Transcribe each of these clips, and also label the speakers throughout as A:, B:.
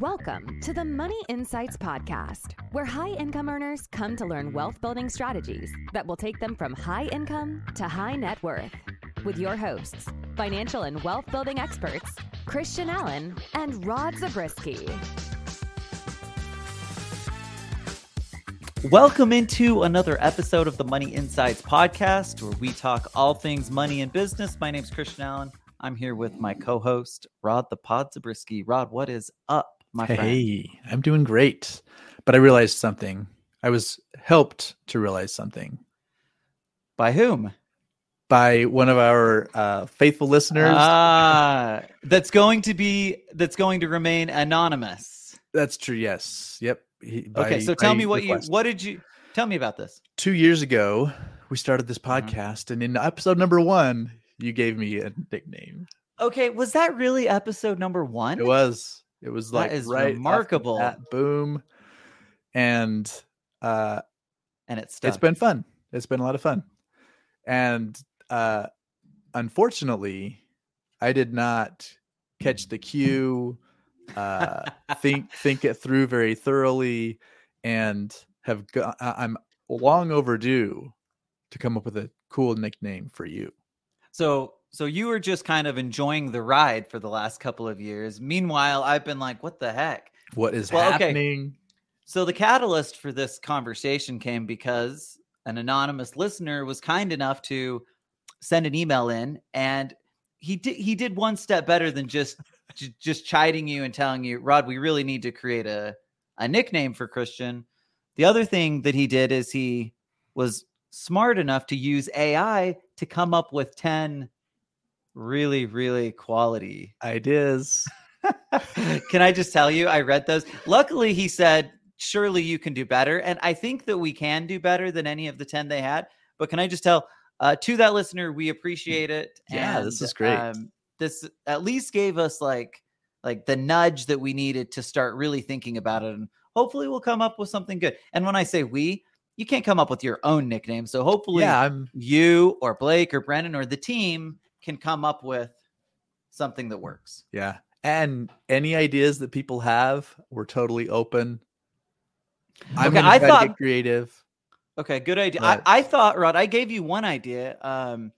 A: Welcome to the Money Insights Podcast, where high income earners come to learn wealth building strategies that will take them from high income to high net worth. With your hosts, financial and wealth building experts, Christian Allen and Rod Zabriskie.
B: Welcome into another episode of the Money Insights Podcast, where we talk all things money and business. My name is Christian Allen. I'm here with my co-host Rod the Pod Zabriskie. Rod, what is up, my
C: hey,
B: friend?
C: Hey, I'm doing great. But I realized something. I was helped to realize something
B: By whom?
C: by one of our uh, faithful listeners.
B: Ah, that's going to be that's going to remain anonymous.
C: That's true. Yes. Yep. He, by-
B: okay, so tell me what you what did you tell me about this?
C: Two years ago, we started this
B: Mhm.
C: podcast, and in episode number one, you gave me a nickname.
B: Okay, was that really episode number one?
C: It was. It was like
B: is
C: right
B: remarkable.
C: bat, boom, and uh,
B: and it stuck.
C: it's been fun. It's been a lot of fun. And uh unfortunately, I did not catch the cue, uh think think it through very thoroughly and have go- I'm long overdue to come up with a cool nickname for you.
B: So so you were just kind of enjoying the ride for the last couple of years. Meanwhile, I've been like, what the heck?
C: What is
B: Well, okay.
C: happening?
B: So the catalyst for this conversation came because an anonymous listener was kind enough to send an email in and he did he did one step better than just j- just chiding you and telling you, Rod, we really need to create a a nickname for Christian. The other thing that he did is he was smart enough to use AI to come up with 10 really really quality
C: Ideas.
B: can I just tell you, I read those. Luckily, he said, surely you can do better. And I think that we can do better than any of the 10 they had. But can I just tell uh, to that listener, we appreciate it.
C: Yeah, this is great.
B: Um, this at least gave us like like the nudge that we needed to start really thinking about it. And hopefully we'll come up with something good. And when I say we, you can't come up with your own nickname. So hopefully
C: Yeah, I'm
B: you or Blake or Brennan or the team can come up with something that works.
C: yeah. And any ideas that people have, we're totally open. I'm
B: Okay, I thought-
C: creative.
B: Okay, good idea.
C: But-
B: I, I thought, Rod, I gave you one idea um,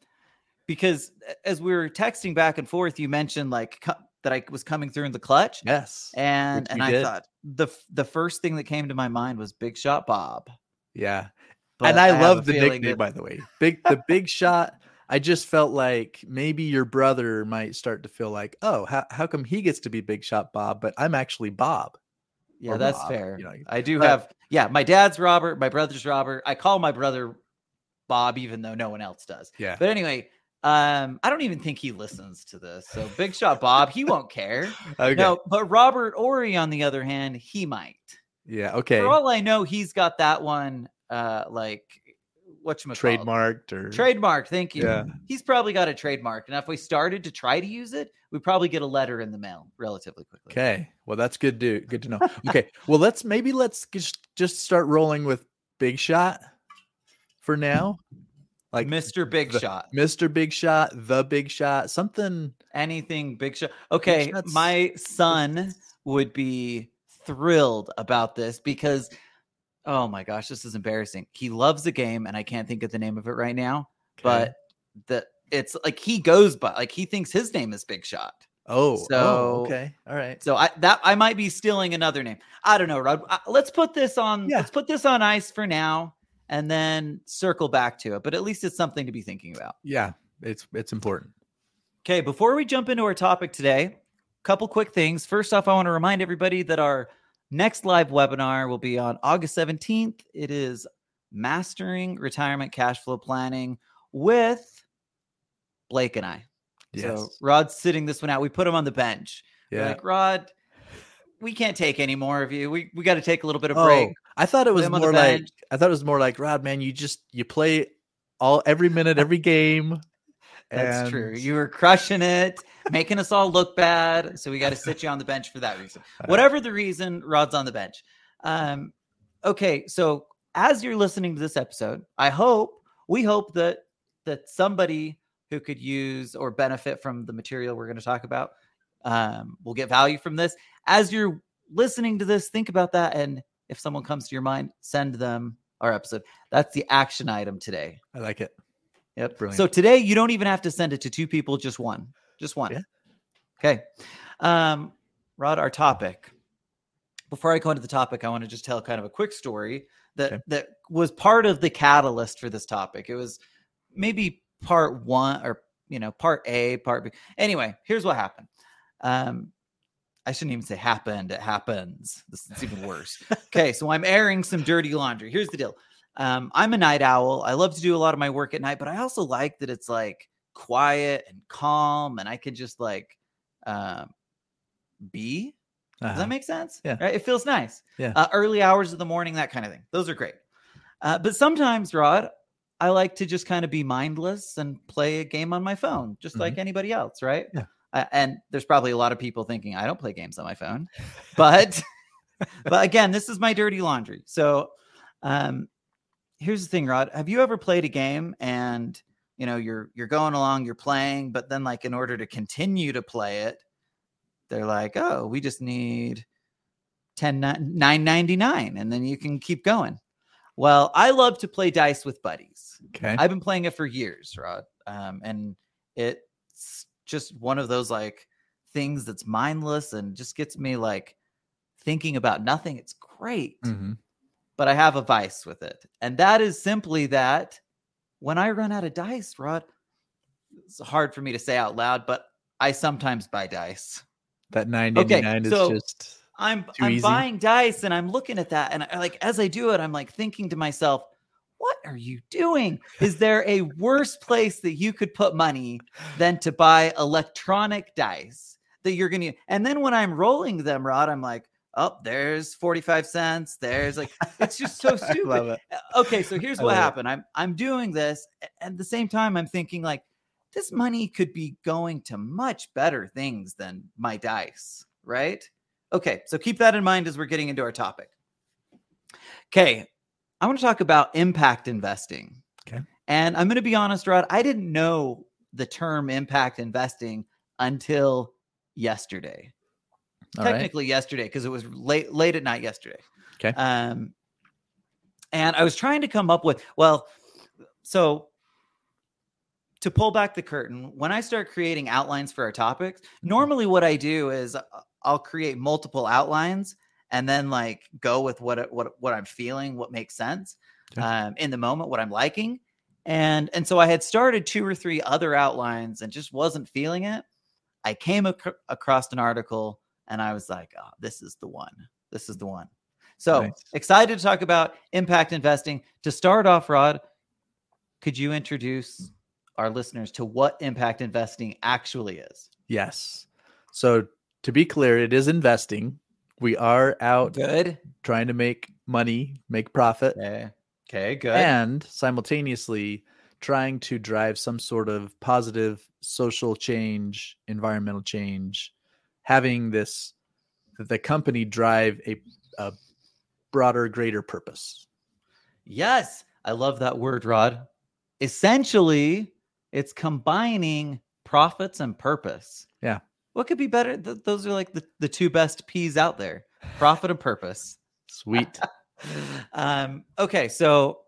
B: because as we were texting back and forth, you mentioned like co- that I was coming through in the clutch,
C: Yes.
B: and and I
C: did.
B: thought the the first thing that came to my mind was Big Shot Bob.
C: Yeah.
B: But
C: and I,
B: a
C: love the nickname,
B: that-
C: by the way. Big the big shot. I just felt like maybe your brother might start to feel like, oh, how, how come he gets to be Big Shot Bob, but I'm actually Bob.
B: Yeah, that's
C: Rob,
B: fair.
C: you know,
B: I do
C: but-
B: have. Yeah, my dad's Robert. My brother's Robert. I call my brother Bob, even though no one else does.
C: Yeah.
B: But anyway, um, I don't even think he listens to this. So Big Shot Bob, he won't care.
C: Okay.
B: No, but Robert Horry, on the other hand, he might.
C: Yeah. Okay.
B: For all I know, he's got that one uh like what you
C: Trademarked or
B: Trademark, thank you.
C: Yeah.
B: He's probably got a trademark. And if we started to try to use it, we'd probably get a letter in the mail relatively quickly.
C: Okay. Well, that's good to good to know. Okay. well, let's maybe let's just just start rolling with Big Shot for now. Like
B: Mr. Big
C: the-
B: Shot.
C: Mr. Big Shot, the Big Shot, something.
B: Anything Big Shot. Okay,
C: Shot's-
B: my son would be thrilled about this because oh my gosh, this is embarrassing. He loves the game and I can't think of the name of it right now. but the it's like he goes by like he thinks his name is Big Shot.
C: oh,
B: so-
C: oh, okay, all right.
B: So I that I might be stealing another name. I don't know, Rod. Uh, Let's put this on.
C: Yeah.
B: Let's put this on ice for now, and then circle back to it. But at least it's something to be thinking about.
C: Yeah, it's it's important.
B: Okay, before we jump into our topic today, couple quick things. First off, I want to remind everybody that our next live webinar will be on August 17th. It is Mastering Retirement Cash Flow Planning with Blake and I.
C: Yes.
B: So Rod's sitting this one out. We put him on the bench. We're
C: yeah.
B: Like, Rod, we can't take any more of you. We we got to take a little bit of
C: oh,
B: break.
C: I thought it was
B: him on the
C: more like. I thought it was more like Rod, man. You just you play all every minute, every game.
B: That's true. You were crushing it, making us all look bad. So we got to sit you on the bench for that reason. Whatever the reason, Rod's on the bench. Um, okay, so as you're listening to this episode, I hope we hope that that somebody who could use or benefit from the material we're going to talk about um, will get value from this. As you're listening to this, think about that. And if someone comes to your mind, send them our episode. That's the action item today.
C: I like it.
B: Yep.
C: Brilliant.
B: So today you don't even have to send it to two people, just one. Just one.
C: Yeah.
B: Okay. Um, Rod, our topic. Before I go into the topic, I want to just tell kind of a quick story that
C: Okay.
B: that was part of the catalyst for this topic. It was maybe part one or you know, part A, part B. Anyway, here's what happened. Um, I shouldn't even say happened, it happens. This is even worse. okay, so I'm airing some dirty laundry. Here's the deal. Um, I'm a night owl. I love to do a lot of my work at night, but I also like that it's like quiet and calm, and I can just like um, be. Does
C: Uh-huh.
B: that make sense?
C: Yeah.
B: Right? It feels nice.
C: Yeah.
B: Uh, early hours of the morning, that kind of thing. Those are great. Uh, but sometimes, Rod, I like to just kind of be mindless and play a game on my phone, just like anybody else, right?
C: Yeah.
B: Uh, and there's probably a lot of people thinking I don't play games on my phone, but but again, this is my dirty laundry. So, um, here's the thing, Rod. Have you ever played a game and you know you're you're going along, you're playing, but then like in order to continue to play it, they're like, oh, we just need 10 999 and then you can keep going. Well, I love to play dice with buddies.
C: Okay.
B: I've been playing it for years, Rod. Um, and it's just one of those like things that's mindless and just gets me like thinking about nothing. It's great.
C: Mhm.
B: But I have a vice with it. And that is simply that when I run out of dice, Rod, it's hard for me to say out loud, but I sometimes buy dice.
C: That nine ninety nine
B: so-
C: is just
B: I'm I'm
C: easy?
B: buying dice and I'm looking at that and I, like as I do it I'm like thinking to myself what are you doing is there a worse place that you could put money than to buy electronic dice that you're going to and then when I'm rolling them Rod I'm like oh there's 45 cents there's like it's just so stupid
C: love it.
B: Uh, okay so here's what
C: love it.
B: happened i'm i'm doing this at the same time i'm thinking like this money could be going to much better things than my dice right okay so keep that in mind as we're getting into our topic okay i want to talk about impact investing
C: Okay.
B: and i'm going to be honest rod i didn't know the term impact investing until yesterday
C: All right.
B: technically yesterday because it was late late at night yesterday.
C: Okay.
B: Um, and I was trying to come up with well, so to pull back the curtain, when I start creating outlines for our topics,
C: Mm-hmm.
B: normally what I do is uh, I'll create multiple outlines and then like go with what what what I'm feeling, what makes sense
C: Okay.
B: um, in the moment, what I'm liking. And and so I had started two or three other outlines and just wasn't feeling it. I came ac- across an article and I was like, oh, this is the one. This is the one. So
C: Nice.
B: excited to talk about impact investing. To start off, Rod, could you introduce our listeners to what impact investing actually is?
C: Yes. So to be clear, it is investing. We are out
B: Good.
C: trying to make money, make profit,
B: Okay. Okay, good.
C: and simultaneously trying to drive some sort of positive social change, environmental change, having this the company drive a, a broader, greater purpose.
B: Yes, I love that word, Rod. Essentially, it's combining profits and purpose.
C: Yeah.
B: What could be better? Th- those are like the, the two best P's out there profit and purpose.
C: Sweet.
B: um, okay, so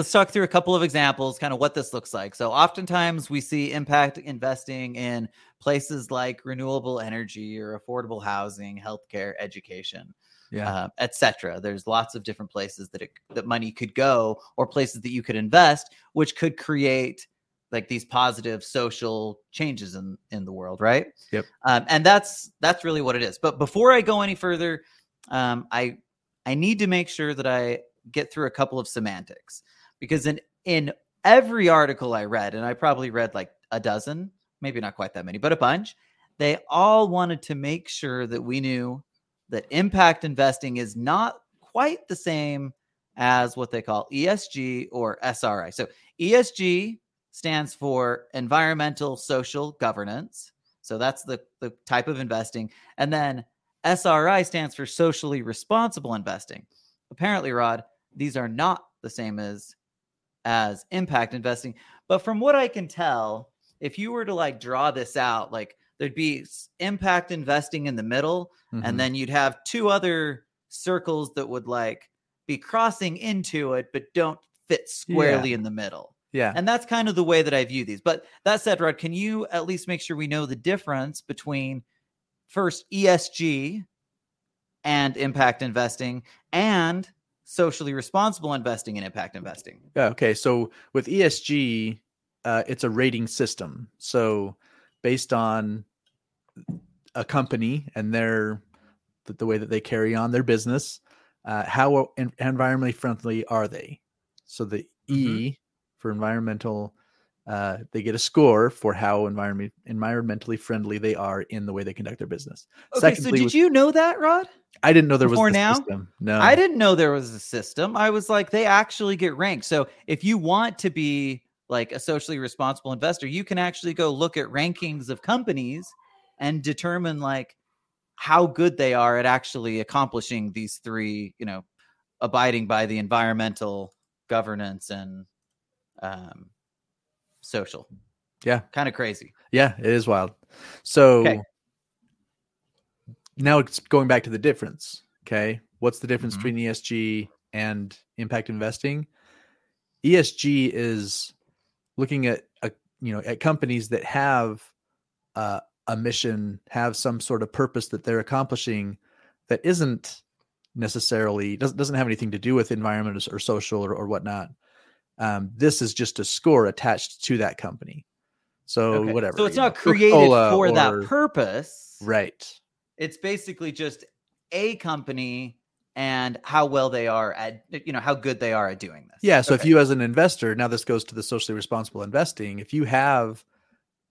B: let's talk through a couple of examples, kind of what this looks like. So, oftentimes we see impact investing in places like renewable energy or affordable housing, healthcare, education
C: Yeah.
B: uh, etc. There's lots of different places that it, that money could go, or places that you could invest, which could create like these positive social changes in in the world, right?
C: Yep.
B: Um, and that's that's really what it is. But before I go any further, um, I I need to make sure that I get through a couple of semantics because in in every article I read, and I probably read like a dozen, maybe not quite that many, but a bunch. They all wanted to make sure that we knew that impact investing is not quite the same as what they call ESG or SRI. So ESG stands for environmental social governance. So that's the, the type of investing. And then SRI stands for socially responsible investing. Apparently, Rod, these are not the same as as impact investing. But from what I can tell, if you were to like draw this out, like there'd be impact investing in the middle,
C: Mhm.
B: and then you'd have two other circles that would like be crossing into it, but don't fit squarely in the middle.
C: yeah.
B: And that's kind of the way that I view these. But that said, Rod, can you at least make sure we know the difference between first ESG and impact investing and socially responsible investing and impact investing?
C: Yeah, okay. So with ESG, uh, it's a rating system. So based on a company and their the, the way that they carry on their business, uh, how en- environmentally friendly are they? So the E for environmental, uh, they get a score for how environment environmentally friendly they are in the way they conduct their business.
B: Okay, so did
C: with-
B: you know that, Rod?
C: I didn't know there was
B: before
C: this
B: now?
C: system. No,
B: I didn't know there was a system. I was like, they actually get ranked. So if you want to be like a socially responsible investor, you can actually go look at rankings of companies and determine like how good they are at actually accomplishing these three, you know, abiding by the environmental governance and um social.
C: Yeah.
B: Kind of crazy.
C: Yeah, it is wild. So
B: Okay.
C: now it's going back to the difference. Okay. What's the difference
B: Mhm.
C: between ESG and impact investing? ESG is looking at a you know at companies that have uh, a mission, have some sort of purpose that they're accomplishing that isn't necessarily doesn't doesn't have anything to do with environment or, or social or, or whatnot. Um, this is just a score attached to that company. So
B: Okay.
C: whatever.
B: So it's
C: you know,
B: not created
C: Coca-Cola
B: for
C: or-
B: that purpose.
C: Right.
B: it's basically just a company and how well they are at you know how good they are at doing this
C: Yeah. So if you, as an investor, now this goes to the socially responsible investing, if you have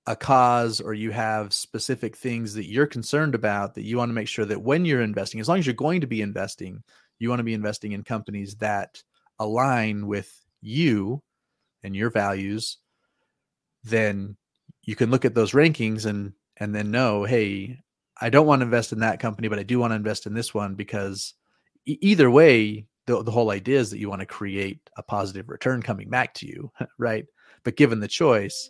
C: a cause or you have specific things that you're concerned about that you want to make sure that when you're investing, as long as you're going to be investing, you want to be investing in companies that align with you and your values, then you can look at those rankings and and then know, hey, I don't want to invest in that company, but I do want to invest in this one because e- either way, the, the whole idea is that you want to create a positive return coming back to you, right? But given the choice,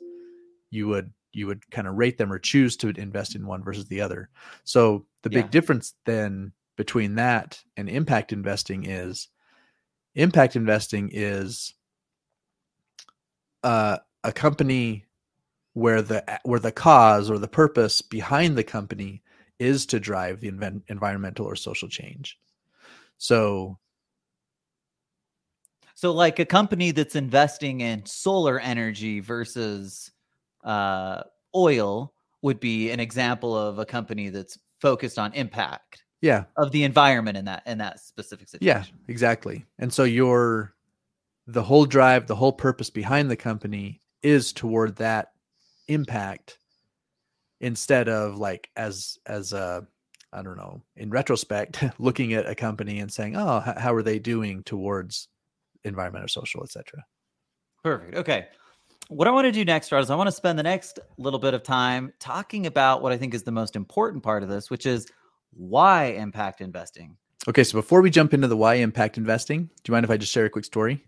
C: you would you would kind of rate them or choose to invest in one versus the other. So the big
B: Yeah.
C: difference then between that and impact investing is impact investing is uh, a company where the where the cause or the purpose behind the company is to drive the environmental or social change. So
B: so like a company that's investing in solar energy versus uh oil would be an example of a company that's focused on impact
C: yeah,
B: of the environment in that in that specific situation.
C: yeah, exactly. And so your the whole drive, the whole purpose behind the company is toward that impact instead of like as as a I don't know, in retrospect, looking at a company and saying, "Oh, how are they doing towards environmental, social, etc."
B: Perfect. Okay. What I want to do next, Rod, is I want to spend the next little bit of time talking about what I think is the most important part of this, which is why impact investing.
C: Okay, so before we jump into the why impact investing, do you mind if I just share a quick story?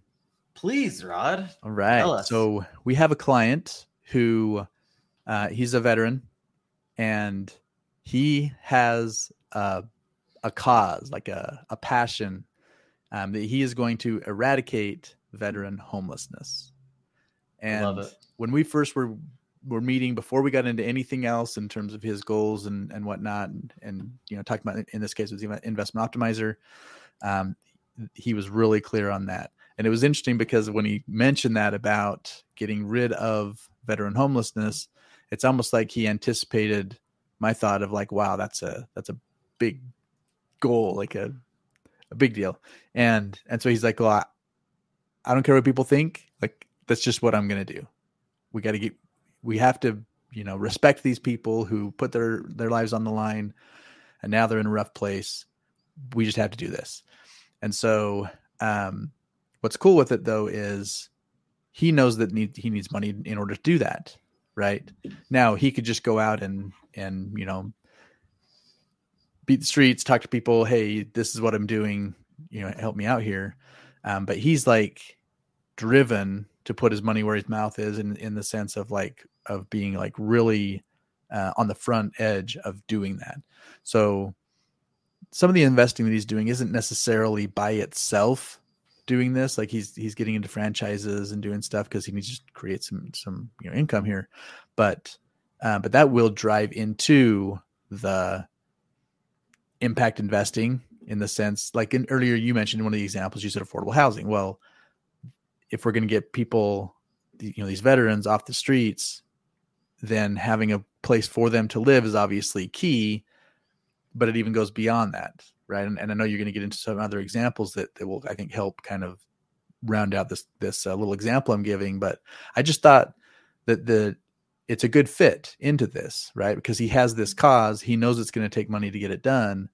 B: Please, Rod.
C: All right. So we have a client who uh, he's a veteran and he has a, a cause, like a, a passion um, that he is going to eradicate veteran homelessness. And when we first were were meeting before we got into anything else in terms of his goals and and whatnot, and, and you know talking about in this case it was investment optimizer, um, he was really clear on that. And it was interesting because when he mentioned that about getting rid of veteran homelessness, it's almost like he anticipated my thought of like, wow, that's a that's a big goal, like a a big deal. And and so he's like, well, I, I don't care what people think. Like that's just what I'm gonna do. We got to get. We have to, you know, respect these people who put their their lives on the line, and now they're in a rough place. We just have to do this. And so, um, what's cool with it though is he knows that need, he needs money in order to do that. Right now, he could just go out and and you know beat the streets, talk to people. Hey, this is what I'm doing. You know, help me out here. Um, but he's like driven to put his money where his mouth is, in in the sense of like of being like really uh, on the front edge of doing that. So some of the investing that he's doing isn't necessarily by itself doing this. Like he's he's getting into franchises and doing stuff because he needs to create some some you know income here, but uh, but that will drive into the impact investing in the sense like in earlier you mentioned one of the examples you said affordable housing. Well, if we're going to get people you know these veterans off the streets then having a place for them to live is obviously key but it even goes beyond that right? And, and i know you're going to get into some other examples that, that will i think help kind of round out this this uh, little example i'm giving but i just thought that the it's a good fit into this right? Because he has this cause he knows it's going to take money to get it done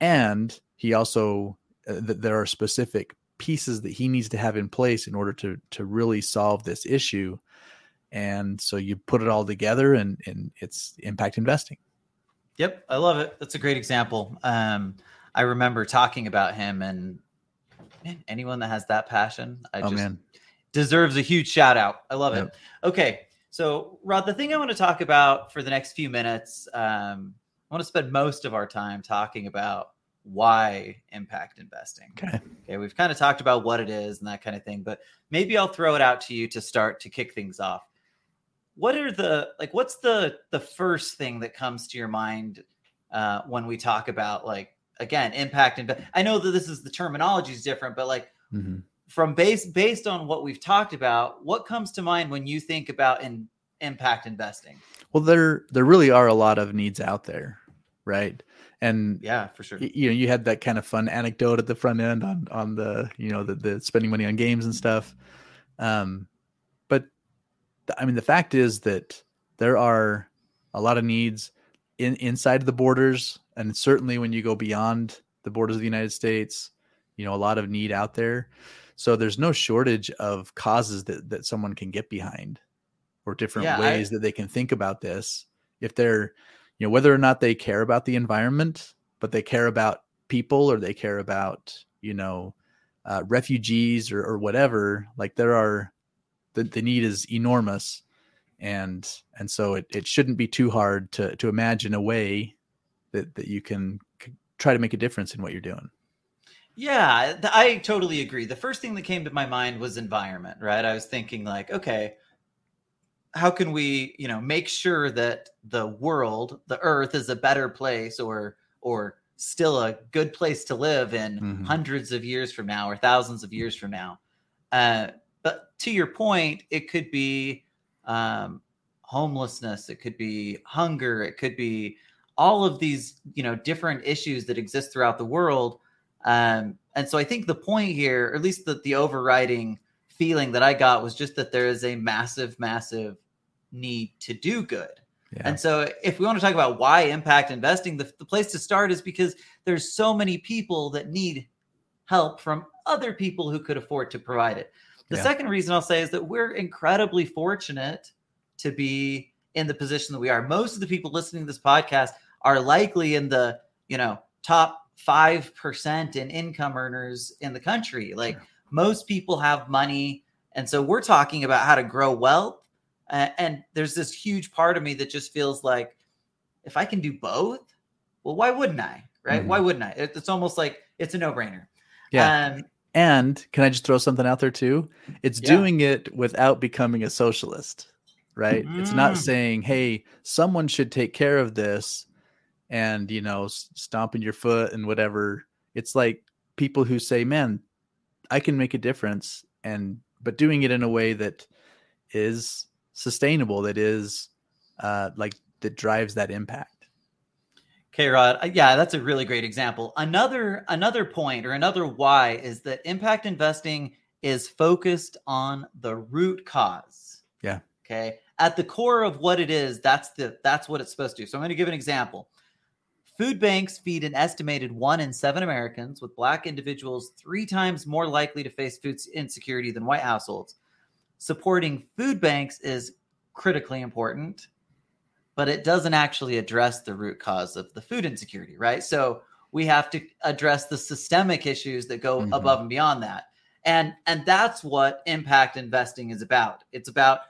C: and he also uh, that there are specific pieces that he needs to have in place in order to to really solve this issue and so you put it all together and and it's impact investing.
B: Yep i love it. That's a great example. Um i remember talking about him and man, anyone that has that passion i oh, just man. deserves a huge shout out i love yep. it okay so rod the thing i want to talk about for the next few minutes um i want to spend most of our time talking about why impact investing.
C: Okay.
B: Okay. We've kind of talked about what it is and that kind of thing, but maybe I'll throw it out to you to start to kick things off. What are the like? What's the the first thing that comes to your mind uh, when we talk about like again impact and I know that this is the terminology is different, but like mm-hmm. from base based on what we've talked about, what comes to mind when you think about in impact investing?
C: Well, there there really are a lot of needs out there, right? and
B: yeah for sure
C: you know you had that kind of fun anecdote at the front end on on the you know the, the spending money on games and stuff um but i mean the fact is that there are a lot of needs in inside the borders and certainly when you go beyond the borders of the united states you know a lot of need out there. So there's no shortage of causes that that someone can get behind or different yeah, ways I, that they can think about this. If they're you know whether or not they care about the environment but they care about people or they care about you know uh, refugees or, or whatever like there are the, the need is enormous. And and so it, it shouldn't be too hard to to imagine a way that that you can try to make a difference in what you're doing.
B: Yeah i totally agree. The first thing that came to my mind was environment right? I was thinking like okay how can we you know make sure that the world the earth is a better place or or still a good place to live in mm-hmm. hundreds of years from now or thousands of years from now? Uh, but to your point it could be um, homelessness it could be hunger it could be all of these you know different issues that exist throughout the world um, and so i think the point here or at least the, the overriding feeling that i got was just that there is a massive massive need to do good. Yeah. And so, if we want to talk about why impact investing, the, the place to start is because there's so many people that need help from other people who could afford to provide it. The yeah. second reason I'll say is that we're incredibly fortunate to be in the position that we are. Most of the people listening to this podcast are likely in the, you know, top 5% in income earners in the country. Like sure. most people have money. And so we're talking about how to grow wealth uh, and there's this huge part of me that just feels like if I can do both, well, why wouldn't I? Right? Mm-hmm. Why wouldn't I? It, it's almost like it's a no brainer.
C: Yeah. Um, and can I just throw something out there too? It's yeah. doing it without becoming a socialist, right? Mm. It's not mm. saying, hey, someone should take care of this and, you know, stomping your foot and whatever. It's like people who say, man, I can make a difference. And, but doing it in a way that is sustainable that is uh, like that drives that impact.
B: Okay, Rod. Uh, yeah, that's a really great example. Another another point or another why is that impact investing is focused on the root cause. Okay. At the core of what it is, that's the that's what it's supposed to do. So I'm going to give an example. Food banks feed an estimated one in seven Americans, with black individuals three times more likely to face food insecurity than white households supporting food banks is critically important, but it doesn't actually address the root cause of the food insecurity, right? So we have to address the systemic issues that go mm-hmm. above and beyond that. And and that's what impact investing is about. It's about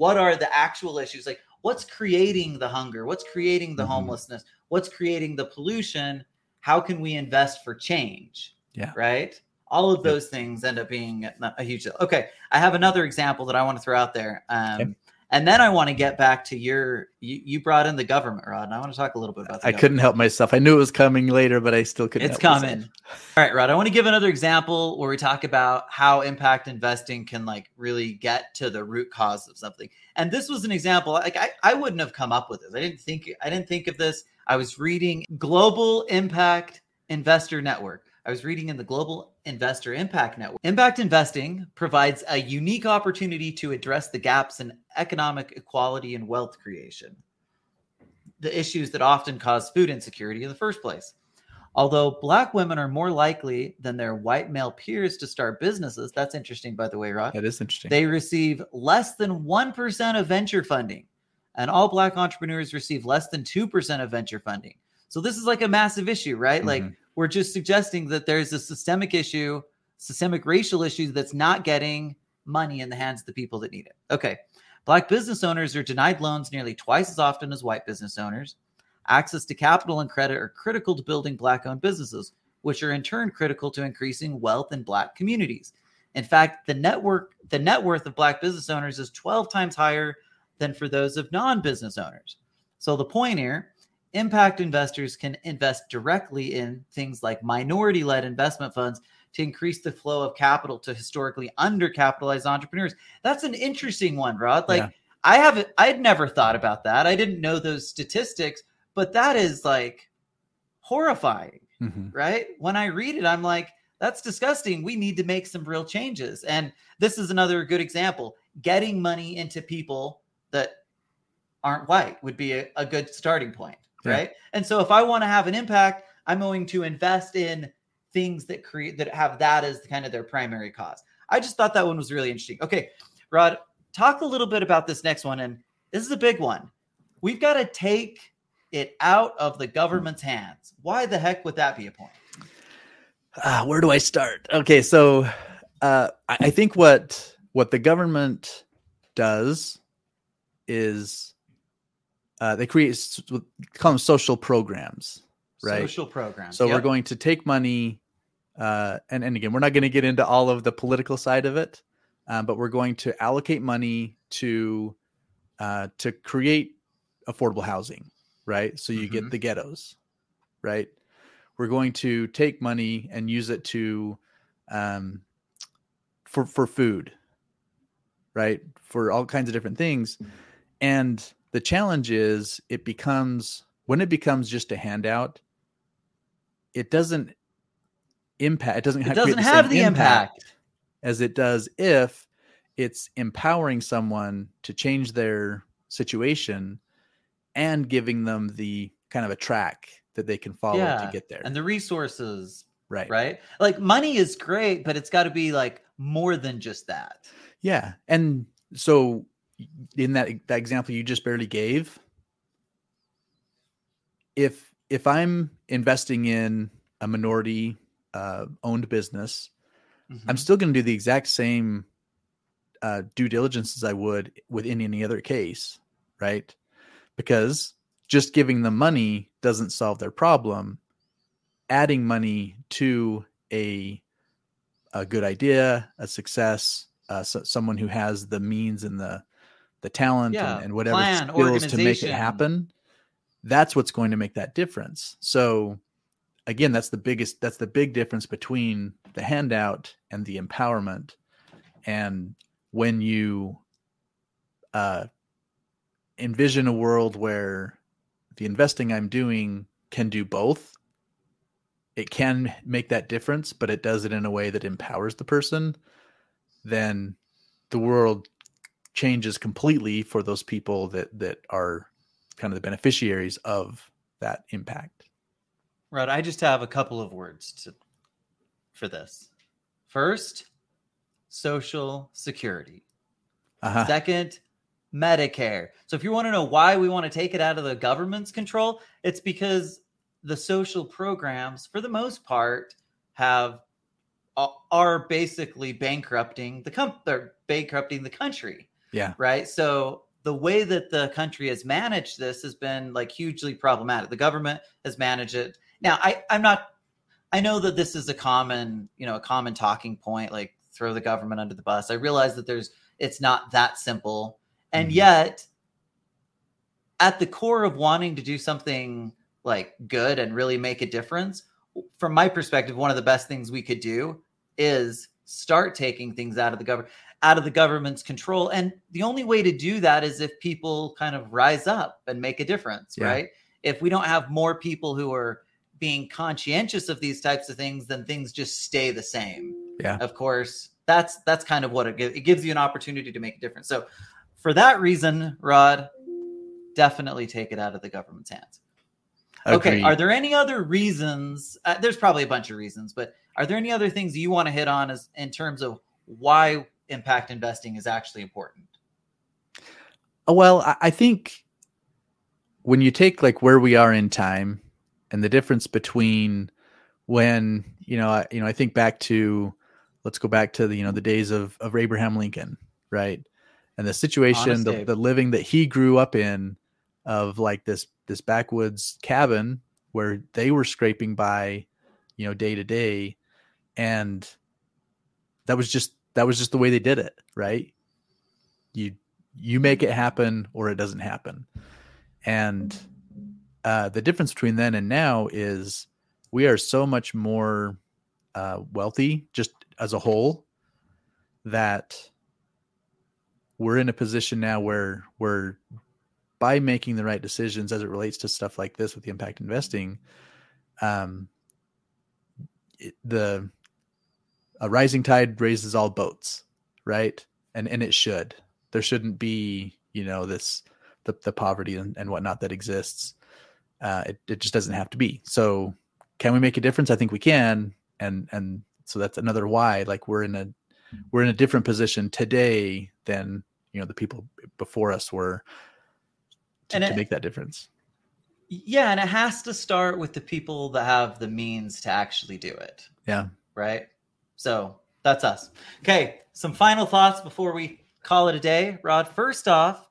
B: what are the actual issues? Like what's creating the hunger? What's creating the
C: Mhm.
B: homelessness? What's creating the pollution? How can we invest for change?
C: Yeah.
B: right? All of those things end up being a huge deal. Okay i have another example that i want to throw out there um,
C: Okay.
B: And then i want to get back to your you, you brought in the government rod and i want to talk a little bit about
C: I
B: government.
C: couldn't help myself. I knew it was coming later, but I still couldn't.
B: It's
C: help myself.
B: coming. All right, Rod. I want to give another example where we talk about how impact investing can like really get to the root cause of something. And this was an example. Like I, I wouldn't have come up with this. I didn't think I didn't think of this. I was reading Global Impact Investor Network. I was reading in the Global Investor Impact Network. Impact investing provides a unique opportunity to address the gaps in economic equality and wealth creation, the issues that often cause food insecurity in the first place. Although black women are more likely than their white male peers to start businesses, that's interesting, by the way, Rod.
C: That is interesting.
B: They receive less than 1% of venture funding, and all black entrepreneurs receive less than 2% of venture funding. So, this is like a massive issue, right? Like,
C: Mhm.
B: We're just suggesting that there's a systemic issue, systemic racial issue that's not getting money in the hands of the people that need it. Okay. Black business owners are denied loans nearly twice as often as white business owners. Access to capital and credit are critical to building black owned businesses, which are in turn critical to increasing wealth in black communities. In fact, the network the net worth of black business owners is 12 times higher than for those of non-business owners. So the point here, impact investors can invest directly in things like minority-led investment funds to increase the flow of capital to historically undercapitalized entrepreneurs. That's an interesting one, Rod. Like
C: Yeah.
B: I haven't I'd never thought about that. I didn't know those statistics, but that is like horrifying
C: Mhm.
B: right? When I read it, I'm like, that's disgusting. We need to make some real changes. And this is another good example. Getting money into people that aren't white would be a, a good starting point,
C: Yeah.
B: right? And so if I want to have an impact, I'm going to invest in things that create that have that as kind of their primary cause. I just thought that one was really interesting. Okay, Rod, talk a little bit about this next one. And this is a big one. We've got to take it out of the government's hands. Why the heck would that be a point?
C: Ah, where do I start? Okay, so uh, I, I think what what the government does is uh, they create call them social programs, right?
B: Social programs.
C: So we're going to take money, uh, and and again, we're not going to get into all of the political side of it, um, but we're going to allocate money to uh, to create affordable housing, right? So you
B: Mhm.
C: get the ghettos, right? We're going to take money and use it to um, for for food, right? For all kinds of different things, and the challenge is it becomes when it becomes just a handout it doesn't impact it doesn't,
B: It doesn't
C: create
B: have the impact.
C: as it does if it's empowering someone to change their situation and giving them the kind of a track that they can follow
B: Yeah,
C: to get there
B: And the resources,
C: right
B: right? Like money is great, but it's got to be like more than just that.
C: yeah and so in that that example you just barely gave if if i'm investing in a minority uh, owned business I'm
B: Mhm.
C: still going to do the exact same uh, due diligence as I would with any, any other case, right? Because just giving them money doesn't solve their problem. Adding money to a a good idea, a success, uh, so, someone who has the means and the the talent
B: Yeah,
C: and, and whatever
B: plan,
C: skills to make it happen, that's what's going to make that difference. So again that's the biggest that's the big difference between the handout and the empowerment and when you uh envision a world where the investing i'm doing can do both it can make that difference but it does it in a way that empowers the person then the world changes completely for those people that that are kind of the beneficiaries of that impact
B: Right. I just have a couple of words to, for this. First, social security.
C: uh-huh.
B: Second, Medicare. So if you want to know why we want to take it out of the government's control, it's because the social programs, for the most part, have are basically bankrupting the com- they're bankrupting the country.
C: Yeah.
B: Right. So the way that the country has managed this has been like hugely problematic. The government has managed it. Now, I, I'm not. I know that this is a common, you know, a common talking point, like throw the government under the bus. I realize that there's, it's not that simple, and
C: Mhm.
B: yet, at the core of wanting to do something like good and really make a difference, from my perspective, one of the best things we could do is start taking things out of the government out of the government's control. And the only way to do that is if people kind of rise up and make a difference,
C: Yeah.
B: right? If we don't have more people who are being conscientious of these types of things, then things just stay the same.
C: Yeah.
B: Of course, that's that's kind of what it gives. It gives you an opportunity to make a difference. So for that reason, Rod, definitely take it out of the government's hands. Okay. Are there any other reasons? Uh, there's probably a bunch of reasons, but are there any other things you want to hit on as in terms of why impact investing is actually important?
C: Well, I- I think when you take like where we are in time and the difference between when you know, I, you know, I think back to let's go back to the you know the days of of Abraham Lincoln, right? And the situation,
B: Honest
C: the, the living that he grew up in, of like this this backwoods cabin where they were scraping by, you know, day to day, and that was just that was just the way they did it, right? You you make it happen or it doesn't happen. And uh, the difference between then and now is we are so much more uh, wealthy just as a whole that we're in a position now where we're by making the right decisions as it relates to stuff like this with the impact investing um it, the a rising tide raises all boats right? And and it should. There shouldn't be you know this the, the poverty and, and whatnot that exists. Uh it, it just doesn't have to be. So can we make a difference? I think we can. And and so that's another why like we're in a we're in a different position today than you know the people before us were to,
B: And
C: to make that difference.
B: Yeah, and it has to start with the people that have the means to actually do it.
C: Yeah.
B: Right. So that's us. Okay. Some final thoughts before we call it a day. Rod, first off,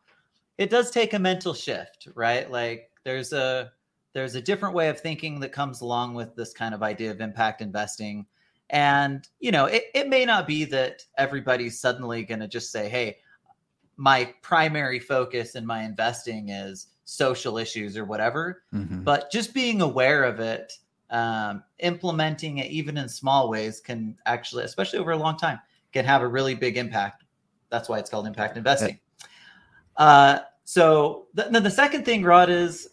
B: it does take a mental shift, right? Like there's a there's a different way of thinking that comes along with this kind of idea of impact investing. And, you know, it, it may not be that everybody's suddenly going to just say, hey, my primary focus in my investing is social issues or whatever
C: Mhm.
B: but just being aware of it um, implementing it even in small ways can actually especially over a long time can have a really big impact. That's why it's called impact investing. Uh, so th- then the second thing rod is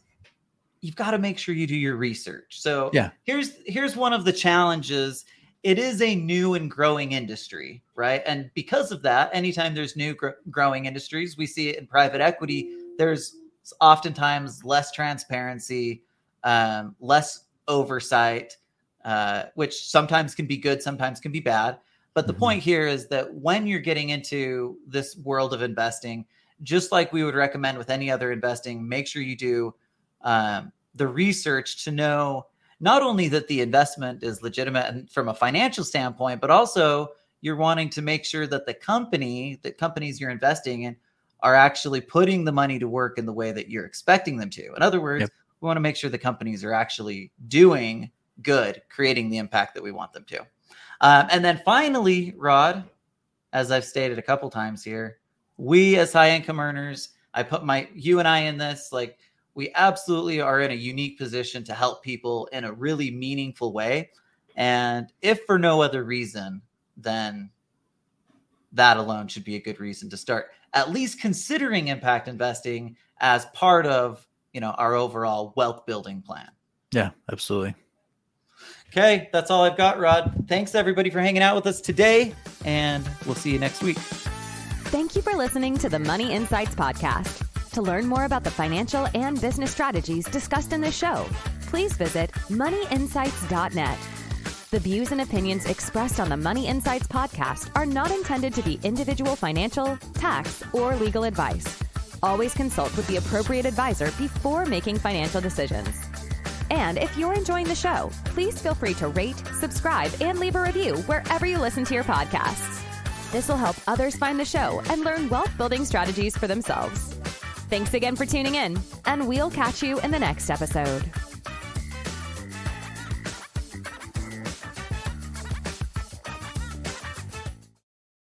B: you've got to make sure you do your research. So
C: Yeah.
B: here's here's one of the challenges. It is a new and growing industry right? And because of that anytime there's new gr- growing industries we see it in private equity there's oftentimes less transparency, um, less oversight, uh, which sometimes can be good, sometimes can be bad. But the
C: Mhm.
B: point here is that when you're getting into this world of investing, just like we would recommend with any other investing, make sure you do um, the research to know not only that the investment is legitimate and from a financial standpoint, but also you're wanting to make sure that the company, the companies you're investing in, are actually putting the money to work in the way that you're expecting them to. In other words,
C: Yep.
B: We want to make sure the companies are actually doing good, creating the impact that we want them to. Um, and then finally, Rod, as I've stated a couple times here, we as high income earners, I put my you and I in this, like we absolutely are in a unique position to help people in a really meaningful way. And if for no other reason, then that alone should be a good reason to start at least considering impact investing as part of you know our overall wealth building plan
C: yeah absolutely
B: okay that's all i've got rod thanks everybody for hanging out with us today and we'll see you next week
A: Thank you for listening to the Money Insights Podcast. To learn more about the financial and business strategies discussed in this show, please visit moneyinsights.net. The views and opinions expressed on the Money Insights Podcast are not intended to be individual financial, tax, or legal advice. Always consult with the appropriate advisor before making financial decisions. And if you're enjoying the show, please feel free to rate, subscribe, and leave a review wherever you listen to your podcasts. This will help others find the show and learn wealth building strategies for themselves. Thanks again for tuning in, and we'll catch you in the next episode.